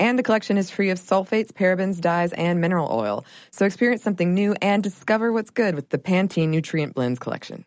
And the collection is free of sulfates, parabens, dyes, and mineral oil. So experience something new and discover what's good with the Pantene Nutrient Blends collection.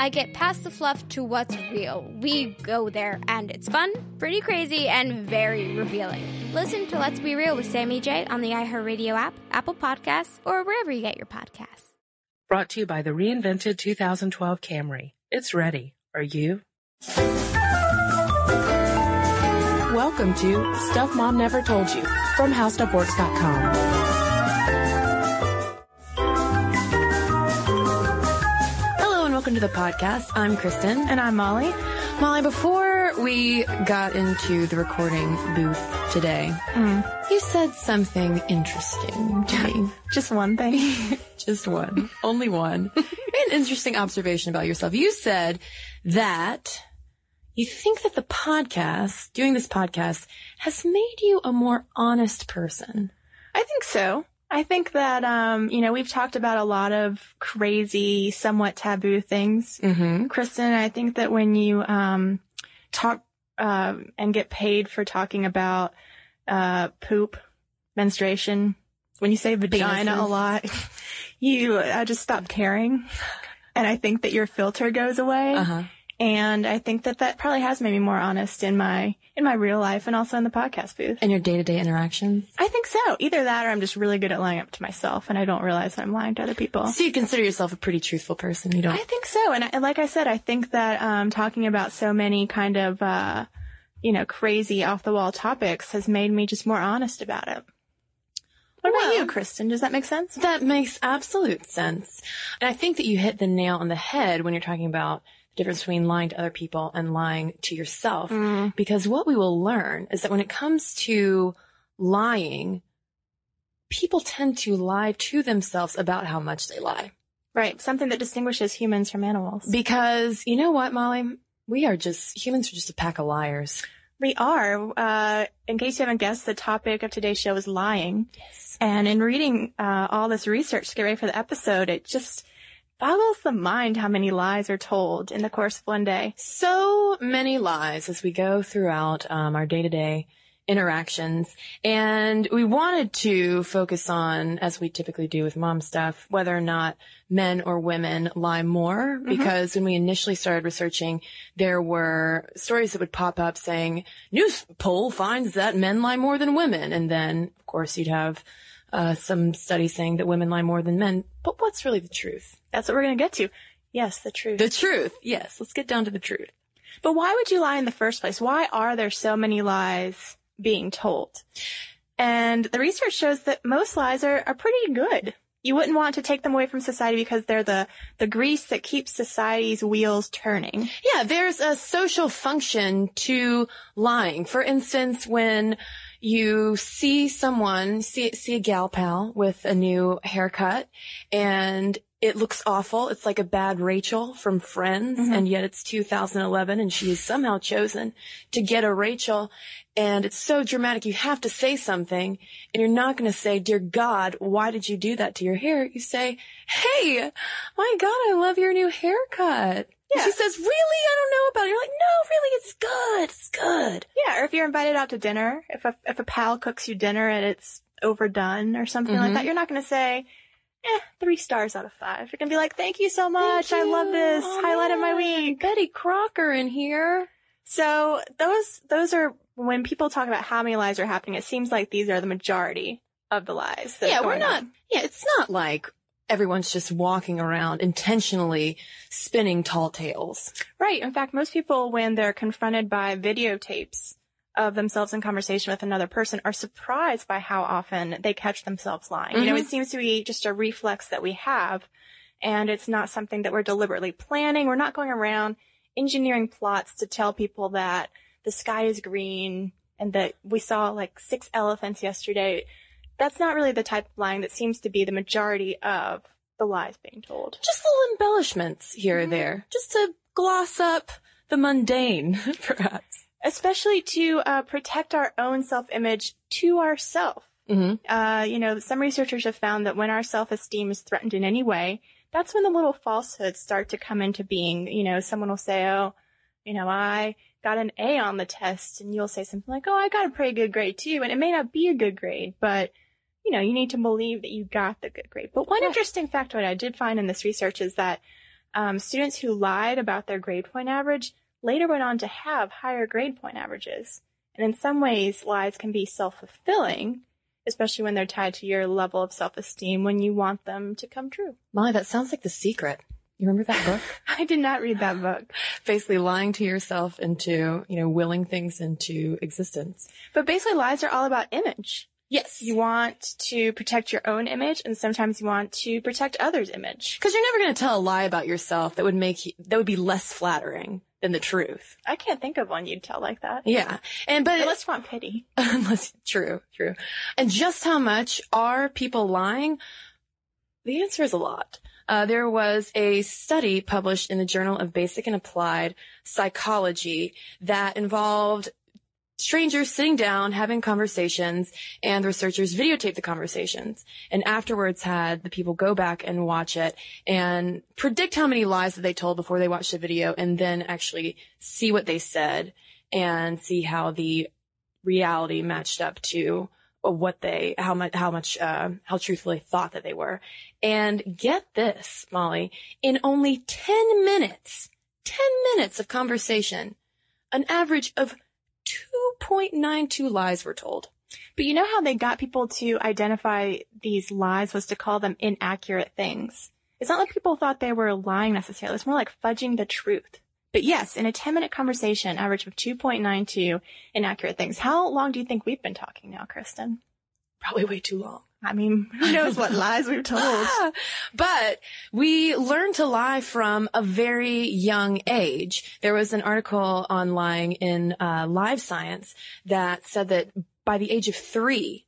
I get past the fluff to what's real. We go there, and it's fun, pretty crazy, and very revealing. Listen to Let's Be Real with Sammy J on the iHeartRadio app, Apple Podcasts, or wherever you get your podcasts. Brought to you by the reinvented 2012 Camry. It's ready. Are you? Welcome to Stuff Mom Never Told You from HowStuffWorks.com. welcome to the podcast. I'm Cristen. And I'm Molly. Molly, before we got into the recording booth today, mm. you said something interesting to me. Just one thing? Just one. Only one. An interesting observation about yourself. You said that you think that the podcast, doing this podcast, has made you a more honest person. I think so. I think that, um, you know, we've talked about a lot of crazy, somewhat taboo things. Mm-hmm. Cristen, I think that when you, um, talk, uh, and get paid for talking about, uh, poop, menstruation, when you say vagina Penises. a lot, you, I just stop caring. And I think that your filter goes away. Uh-huh. And I think that that probably has made me more honest in my, in my real life and also in the podcast booth. And your day to day interactions? I think so. Either that or I'm just really good at lying up to myself and I don't realize that I'm lying to other people. So you consider yourself a pretty truthful person, you don't? I think so. And I, like I said, I think that, um, talking about so many kind of, uh, you know, crazy off the wall topics has made me just more honest about it. What about well, you, Cristen? Does that make sense? That makes absolute sense. And I think that you hit the nail on the head when you're talking about difference between lying to other people and lying to yourself. Mm. Because what we will learn is that when it comes to lying, people tend to lie to themselves about how much they lie. Right. Something that distinguishes humans from animals. Because you know what, Molly? We are just, humans are just a pack of liars. We are. Uh, in case you haven't guessed, the topic of today's show is lying. Yes. And in reading uh, all this research to get ready for the episode, it just boggles the mind how many lies are told in the course of one day. So many lies as we go throughout um, our day to day interactions. And we wanted to focus on, as we typically do with mom stuff, whether or not men or women lie more. Mm-hmm. Because when we initially started researching, there were stories that would pop up saying, news poll finds that men lie more than women. And then, of course, you'd have uh, some studies saying that women lie more than men. But what's really the truth? That's what we're going to get to. Yes, the truth. The truth. Yes. Let's get down to the truth. But why would you lie in the first place? Why are there so many lies being told? And the research shows that most lies are, are pretty good. You wouldn't want to take them away from society because they're the, the grease that keeps society's wheels turning. Yeah, there's a social function to lying. For instance, when you see someone, see, see a gal pal with a new haircut and it looks awful. It's like a bad Rachel from Friends, mm-hmm. and yet it's 2011 and she is somehow chosen to get a Rachel. And it's so dramatic. You have to say something and you're not going to say, dear God, why did you do that to your hair? You say, hey, my God, I love your new haircut. Yeah. She says, really? I don't know about it. You're like, no, really, it's good. It's good. Yeah. Or if you're invited out to dinner, if a, if a pal cooks you dinner and it's overdone or something mm-hmm. like that, you're not going to say, eh, three stars out of five. You're to be like, thank you so much. You. I love this. Oh, Highlight of my week. Betty Crocker in here. So those, those are when people talk about how many lies are happening, it seems like these are the majority of the lies. Yeah, we're not, on. yeah, it's not like everyone's just walking around intentionally spinning tall tales. Right. In fact, most people, when they're confronted by videotapes of themselves in conversation with another person, are surprised by how often they catch themselves lying. You know, it mm-hmm. seems to be just a reflex that we have, and it's not something that we're deliberately planning. We're not going around engineering plots to tell people that the sky is green and that we saw like six elephants yesterday. That's not really the type of lying that seems to be the majority of the lies being told. Just little embellishments here or mm-hmm. there, just to gloss up the mundane, perhaps. Especially to uh, protect our own self-image to ourself. Mhm. Uh, you know, some researchers have found that when our self-esteem is threatened in any way, that's when the little falsehoods start to come into being. You know, someone will say, "Oh, you know, I got an A on the test," and you'll say something like, "Oh, I got a pretty good grade too," and it may not be a good grade, but you know, you need to believe that you got the good grade. But one interesting factoid I did find in this research is that um, students who lied about their grade point average later went on to have higher grade point averages. And in some ways, lies can be self-fulfilling, especially when they're tied to your level of self-esteem when you want them to come true. Molly, that sounds like The Secret. You remember that book? I did not read that book. Basically lying to yourself into, you know, willing things into existence. But basically, lies are all about image. Yes. You want to protect your own image, and sometimes you want to protect others' image. Because you're never going to tell a lie about yourself that would make you, that would be less flattering than the truth. I can't think of one you'd tell like that. Yeah. And, but Unless you want pity. Unless, true, true. And just how much are people lying? The answer is a lot. Uh, there was a study published in the Journal of Basic and Applied Psychology that involved strangers sitting down having conversations and the researchers videotaped the conversations. And afterwards had the people go back and watch it and predict how many lies that they told before they watched the video and then actually see what they said and see how the reality matched up to what they how much how much uh, how truthful they thought that they were. And get this molly in only 10 minutes 10 minutes of conversation an average of 2.92 lies were told But you know how they got people to identify these lies was to call them inaccurate things. It's not like people thought they were lying necessarily. It's more like fudging the truth. But yes, in a 10 minute conversation, average of 2.92 inaccurate things. How long do you think we've been talking now, Cristen? Probably way too long I mean, who knows what lies we've told? but we learn to lie from a very young age. There was an article on lying in uh, Live Science that said that by the age of three,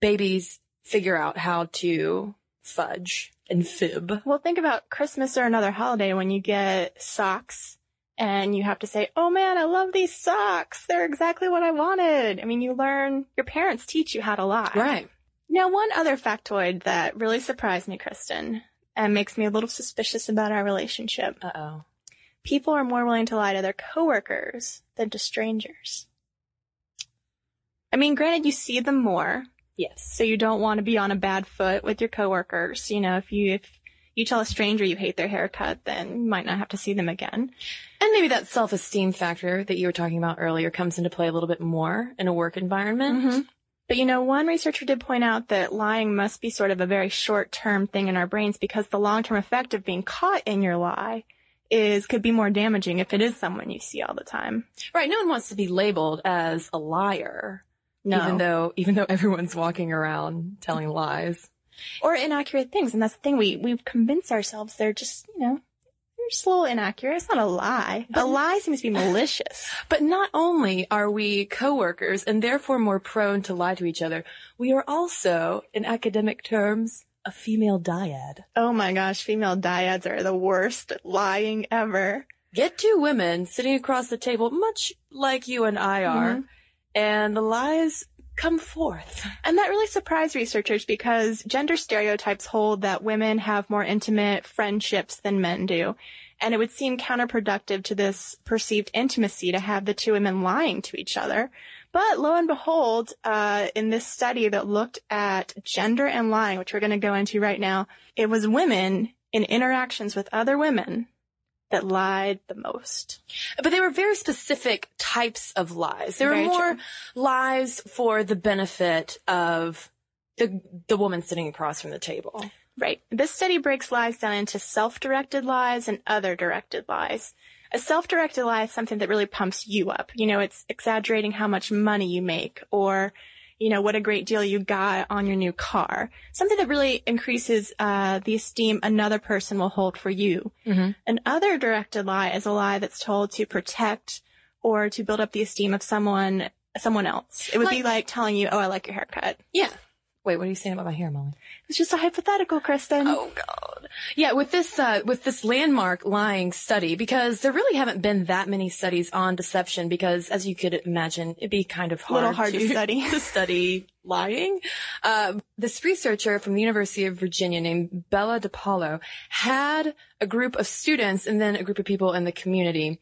babies figure out how to fudge and fib. Well, think about Christmas or another holiday when you get socks and you have to say, Oh man, I love these socks. They're exactly what I wanted. I mean, you learn, your parents teach you how to lie. Right. Now, one other factoid that really surprised me, Cristen, and makes me a little suspicious about our relationship. Uh oh. People are more willing to lie to their coworkers than to strangers. I mean, granted, you see them more, Yes. so you don't want to be on a bad foot with your coworkers. You know, if you, if you tell a stranger you hate their haircut, then you might not have to see them again. And maybe that self-esteem factor that you were talking about earlier comes into play a little bit more in a work environment. Mm-hmm. But you know, one researcher did point out that lying must be sort of a very short-term thing in our brains because the long-term effect of being caught in your lie is could be more damaging if it is someone you see all the time. Right. No one wants to be labeled as a liar. No. Even though, even though everyone's walking around telling lies. or inaccurate things. And that's the thing. We, we convince ourselves they're just, you know, they're just a little inaccurate. It's not a lie. a lie seems to be malicious. But not only are we coworkers and therefore more prone to lie to each other, we are also, in academic terms, a female dyad. Oh my gosh, female dyads are the worst lying ever. Get two women sitting across the table, much like you and I are, mm-hmm. and the lies come forth. And that really surprised researchers because gender stereotypes hold that women have more intimate friendships than men do. And it would seem counterproductive to this perceived intimacy to have the two women lying to each other. But lo and behold, uh, in this study that looked at gender and lying, which we're going to go into right now, it was women in interactions with other women that lied the most. But they were very specific types of lies. There were more true. lies for the benefit of the the woman sitting across from the table. Right. This study breaks lies down into self-directed lies and other directed lies. A self-directed lie is something that really pumps you up. You know, it's exaggerating how much money you make or, you know, what a great deal you got on your new car. Something that really increases uh, the esteem another person will hold for you. Mm-hmm. An other directed lie is a lie that's told to protect or to build up the esteem of someone someone else. It would be like telling you, "Oh, I like your haircut." Yeah. Wait, what are you saying about my hair, Molly? It's just a hypothetical, Cristen. Oh God. Yeah, with this uh, with this landmark lying study, because there really haven't been that many studies on deception. Because as you could imagine, it'd be kind of hard, Little hard to study. to study lying. Um, this researcher from the University of Virginia named Bella DePaulo had a group of students and then a group of people in the community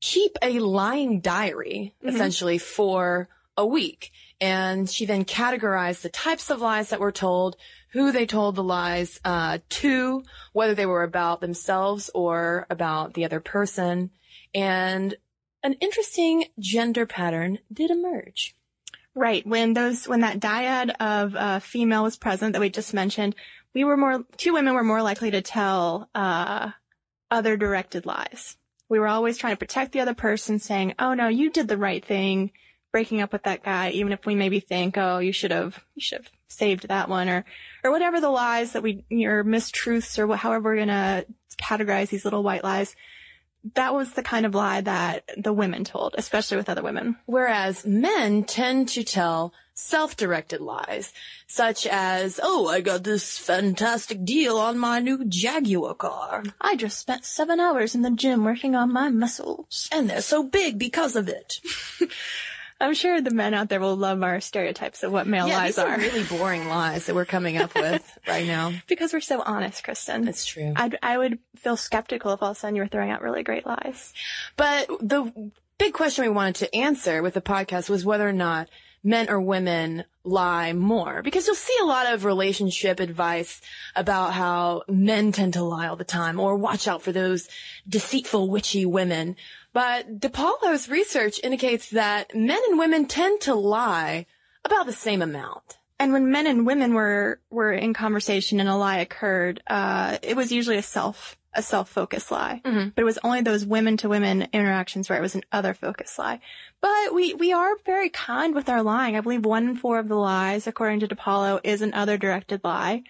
keep a lying diary essentially for a week. And she then categorized the types of lies that were told, who they told the lies uh, to, whether they were about themselves or about the other person. And an interesting gender pattern did emerge. Right. When those, when that dyad of uh, female was present that we just mentioned, we were more, two women were more likely to tell uh, other directed lies. We were always trying to protect the other person, saying, "Oh no, you did the right thing, breaking up with that guy," even if we maybe think, "Oh, you should have, you should have saved that one," or, or whatever the lies that we, or mistruths, or however we're gonna categorize these little white lies. That was the kind of lie that the women told, especially with other women. Whereas men tend to tell self-directed lies, such as, oh, I got this fantastic deal on my new Jaguar car. I just spent seven hours in the gym working on my muscles. And they're so big because of it. I'm sure the men out there will love our stereotypes of what male yeah, lies these are are. really boring lies that we're coming up with right now. because we're so honest, Cristen. That's true. I'd, I would feel skeptical if all of a sudden you were throwing out really great lies. But the big question we wanted to answer with the podcast was whether or not men or women lie more. Because you'll see a lot of relationship advice about how men tend to lie all the time or watch out for those deceitful, witchy women. But DePaulo's research indicates that men and women tend to lie about the same amount. And when men and women were, were in conversation and a lie occurred, uh, it was usually a self, a self-focused lie. Mhm. But it was only those women to women interactions where it was an other focused lie. But we, we are very kind with our lying. I believe one in four of the lies, according to DePaulo, is an other directed lie.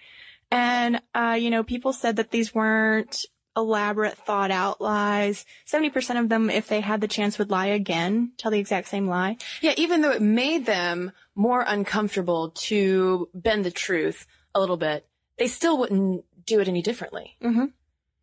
And, uh, you know, people said that these weren't elaborate thought out lies. 70% of them, if they had the chance, would lie again, tell the exact same lie. Yeah, even though it made them more uncomfortable to bend the truth a little bit, they still wouldn't do it any differently. Mhm.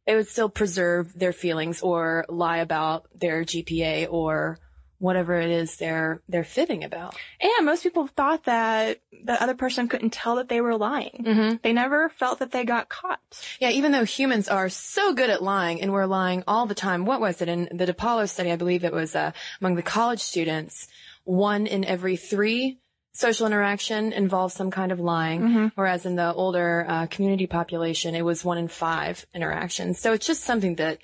They would still preserve their feelings or lie about their GPA or whatever it is they're they're fibbing about. And most people thought that the other person couldn't tell that they were lying. Mm-hmm. They never felt that they got caught. Yeah, even though humans are so good at lying and we're lying all the time. What was it in the DePaulo study? I believe it was uh, among the college students, one in every three social interaction involves some kind of lying, whereas in the older uh, community population, it was one in five interactions. So it's just something that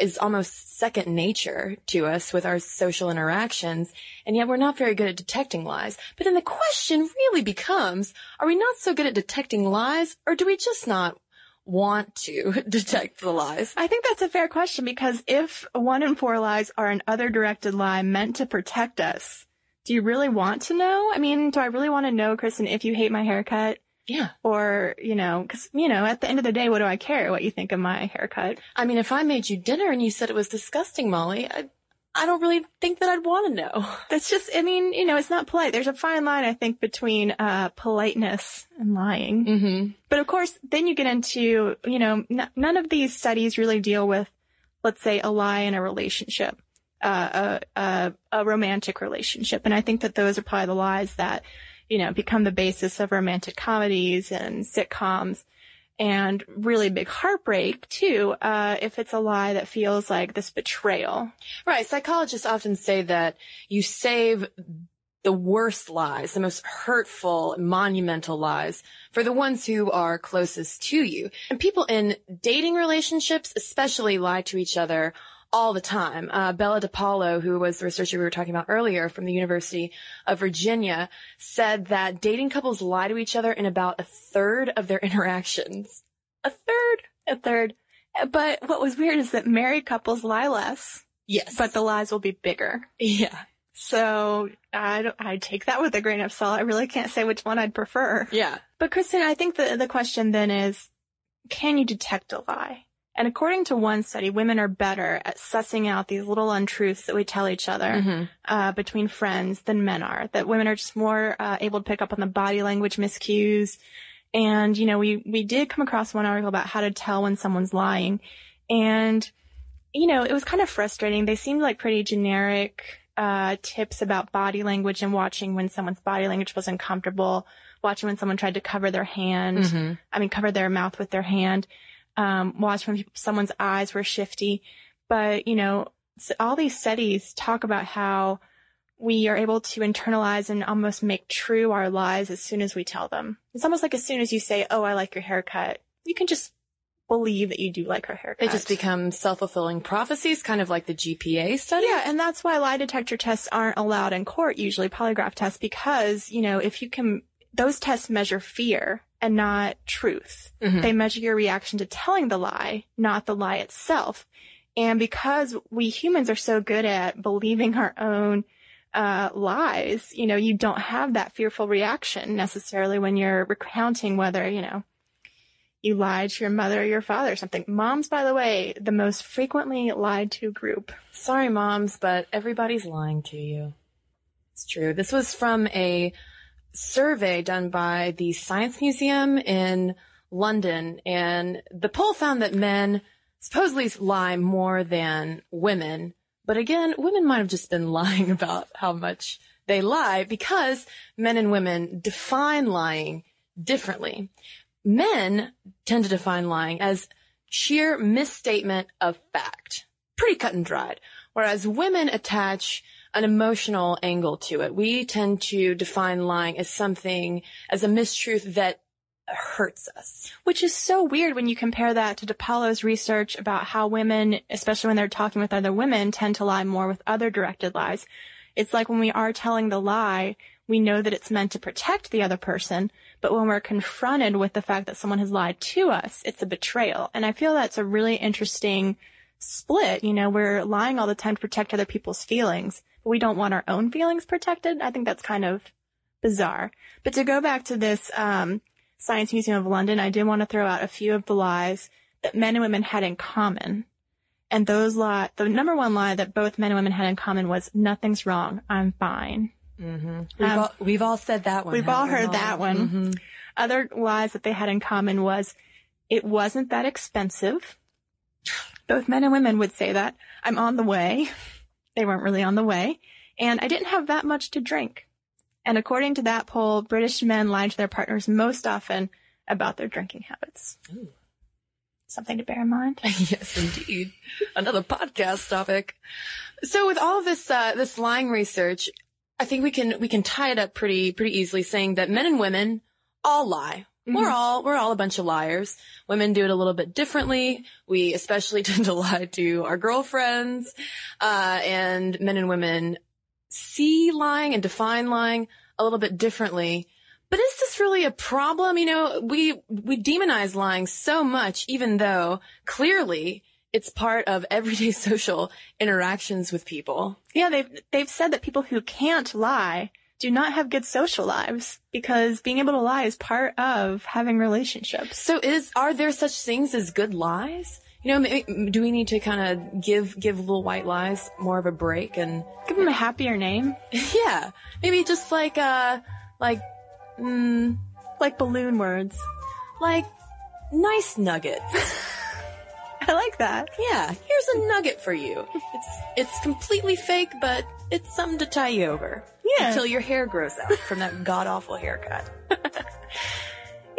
is almost second nature to us with our social interactions, and yet we're not very good at detecting lies. But then the question really becomes, are we not so good at detecting lies, or do we just not want to detect the lies? I think that's a fair question because if one in four lies are an other directed lie meant to protect us, do you really want to know? I mean, do I really want to know, Cristen, if you hate my haircut? Yeah. Or, you know, cause, you know, at the end of the day, what do I care what you think of my haircut? I mean, if I made you dinner and you said it was disgusting, Molly, I, I don't really think that I'd want to know. That's just, I mean, you know, it's not polite. There's a fine line, I think, between, uh, politeness and lying. Mm-hmm. But of course, then you get into, you know, n- none of these studies really deal with, let's say, a lie in a relationship, uh, a, a, a romantic relationship. And I think that those are probably the lies that, you know, become the basis of romantic comedies and sitcoms. And really big heartbreak too, uh, if it's a lie that feels like this betrayal. Right. Psychologists often say that you save the worst lies, the most hurtful, monumental lies for the ones who are closest to you. And people in dating relationships especially lie to each other all the time. Uh, Bella DePaulo, who was the researcher we were talking about earlier from the University of Virginia, said that dating couples lie to each other in about a third of their interactions. A third? A third. But what was weird is that married couples lie less, Yes. but the lies will be bigger. yeah. So I I take that with a grain of salt. I really can't say which one I'd prefer. Yeah. But Cristen, I think the, the question then is, can you detect a lie? And according to one study, women are better at sussing out these little untruths that we tell each other Mm-hmm. uh, between friends than men are. That women are just more uh, able to pick up on the body language miscues. And you know, we we did come across one article about how to tell when someone's lying, and you know, it was kind of frustrating. They seemed like pretty generic uh, tips about body language and watching when someone's body language was uncomfortable, watching when someone tried to cover their hand, Mm-hmm. I mean, cover their mouth with their hand, um, watch when people, someone's eyes were shifty. But, you know, all these studies talk about how we are able to internalize and almost make true our lies as soon as we tell them. It's almost like as soon as you say, Oh, I like your haircut, you can just believe that you do like her haircut. They just become self-fulfilling prophecies, kind of like the GPA study. Yeah, and that's why lie detector tests aren't allowed in court, usually polygraph tests, because, you know, if you can, those tests measure fear and not truth. Mhm. They measure your reaction to telling the lie, not the lie itself. And because we humans are so good at believing our own uh, lies, you know, you don't have that fearful reaction necessarily when you're recounting whether, you know, you lied to your mother or your father or something. Moms, by the way, the most frequently lied to group. Sorry, moms, but everybody's lying to you. It's true. This was from a survey done by the Science Museum in London, and the poll found that men supposedly lie more than women. But again, women might have just been lying about how much they lie because men and women define lying differently. Men tend to define lying as sheer misstatement of fact. Pretty cut and dried. Whereas women attach an emotional angle to it. We tend to define lying as something, as a mistruth that hurts us. Which is so weird when you compare that to DePaulo's research about how women, especially when they're talking with other women, tend to lie more with other directed lies. It's like when we are telling the lie, we know that it's meant to protect the other person, but when we're confronted with the fact that someone has lied to us, it's a betrayal. And I feel that's a really interesting split. You know, we're lying all the time to protect other people's feelings, but we don't want our own feelings protected. I think that's kind of bizarre. But to go back to this, um, Science Museum of London, I did want to throw out a few of the lies that men and women had in common. And those lie, the number one lie that both men and women had in common was nothing's wrong. I'm fine. Mm-hmm. We've, Um, all, we've all said that one. We've all heard that one. Mhm. Other lies that they had in common was it wasn't that expensive. Both men and women would say that. I'm on the way. They weren't really on the way. And I didn't have that much to drink. And according to that poll, British men lied to their partners most often about their drinking habits. Ooh. Something to bear in mind. yes, indeed. Another podcast topic. So with all of this, uh, this lying research, I think we can, we can tie it up pretty, pretty easily saying that men and women all lie. We're all, we're all a bunch of liars. Women do it a little bit differently. We especially tend to lie to our girlfriends, uh, and men and women see lying and define lying a little bit differently. But is this really a problem? You know, we, we demonize lying so much, even though clearly it's part of everyday social interactions with people. Yeah, they've they've said that people who can't lie do not have good social lives because being able to lie is part of having relationships. So is, are there such things as good lies? You know, maybe, do we need to kind of give, give little white lies more of a break and, Give them a happier name, yeah, maybe just like, uh, like, mm, like balloon words. like nice nuggets. I like that. Yeah, here's a nugget for you. It's it's completely fake, but it's something to tie you over. Yeah. Until your hair grows out from that god awful haircut.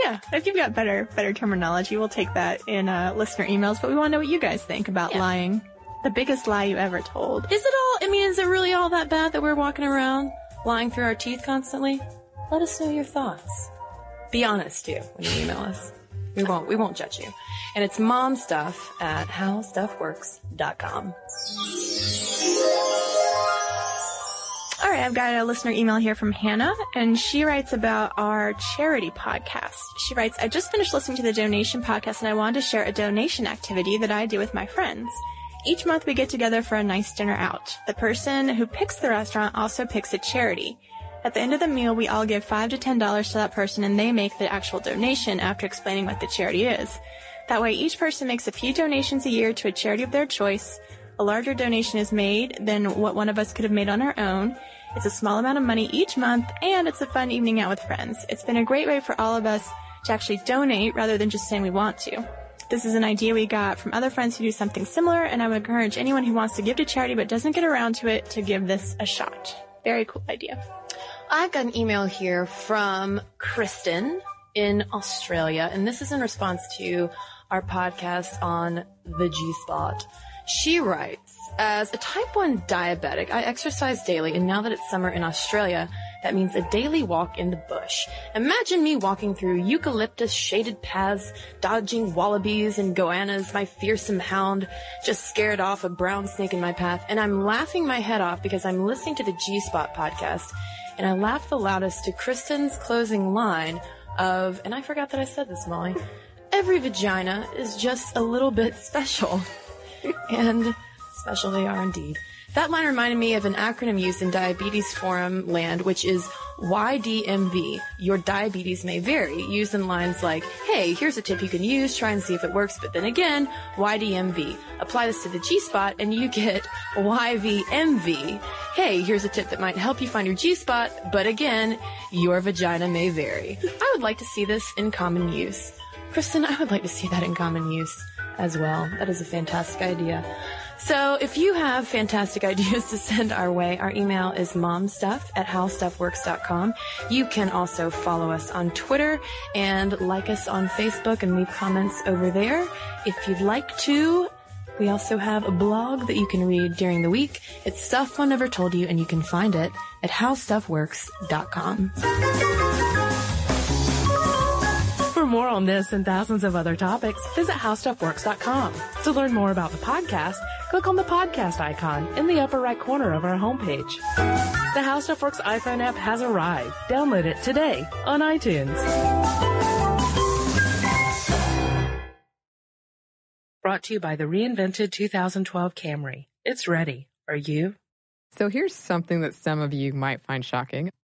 Yeah, if you've got better better terminology, we'll take that in uh, listener emails. But we want to know what you guys think about Yeah. lying. The biggest lie you ever told. Is it all I mean, is it really all that bad that we're walking around lying through our teeth constantly? Let us know your thoughts. Be honest too when you email us. We won't. We won't judge you. And it's mom stuff at howstuffworks.com. All right, I've got a listener email here from Hannah, and she writes about our charity podcast. She writes, I just finished listening to the donation podcast, and I wanted to share a donation activity that I do with my friends. Each month we get together for a nice dinner out. The person who picks the restaurant also picks a charity. At the end of the meal, we all give five to ten dollars to that person and they make the actual donation after explaining what the charity is. That way, each person makes a few donations a year to a charity of their choice. A larger donation is made than what one of us could have made on our own. It's a small amount of money each month and it's a fun evening out with friends. It's been a great way for all of us to actually donate rather than just saying we want to. This is an idea we got from other friends who do something similar, and I would encourage anyone who wants to give to charity but doesn't get around to it to give this a shot. Very cool idea. I've got an email here from Kristen in Australia, and this is in response to our podcast on the G spot. She writes, as a type 1 diabetic, I exercise daily, and now that it's summer in Australia, that means a daily walk in the bush. Imagine me walking through eucalyptus shaded paths, dodging wallabies and goannas, my fearsome hound just scared off a brown snake in my path, and I'm laughing my head off because I'm listening to the G Spot podcast, and I laugh the loudest to Cristen's closing line of, and I forgot that I said this, Molly, every vagina is just a little bit special. and special they are indeed. That line reminded me of an acronym used in Diabetes Forum land, which is YDMV. Your diabetes may vary. Used in lines like, hey, here's a tip you can use, try and see if it works, but then again, YDMV. Apply this to the G spot and you get YVMV. Hey, here's a tip that might help you find your G spot, but again, your vagina may vary. I would like to see this in common use. Cristen, I would like to see that in common use as well. That is a fantastic idea. So if you have fantastic ideas to send our way, our email is momstuff at howstuffworks.com. You can also follow us on Twitter and like us on Facebook and leave comments over there. If you'd like to, we also have a blog that you can read during the week. It's Stuff Mom Never Told You, and you can find it at howstuffworks.com. More on this and thousands of other topics, visit howstuffworks.com. To learn more about the podcast, click on the podcast icon in the upper right corner of our homepage. The How Stuff Works iPhone app has arrived. Download it today on iTunes. Brought to you by the reinvented 2012 Camry. It's ready. Are you? So here's something that some of you might find shocking.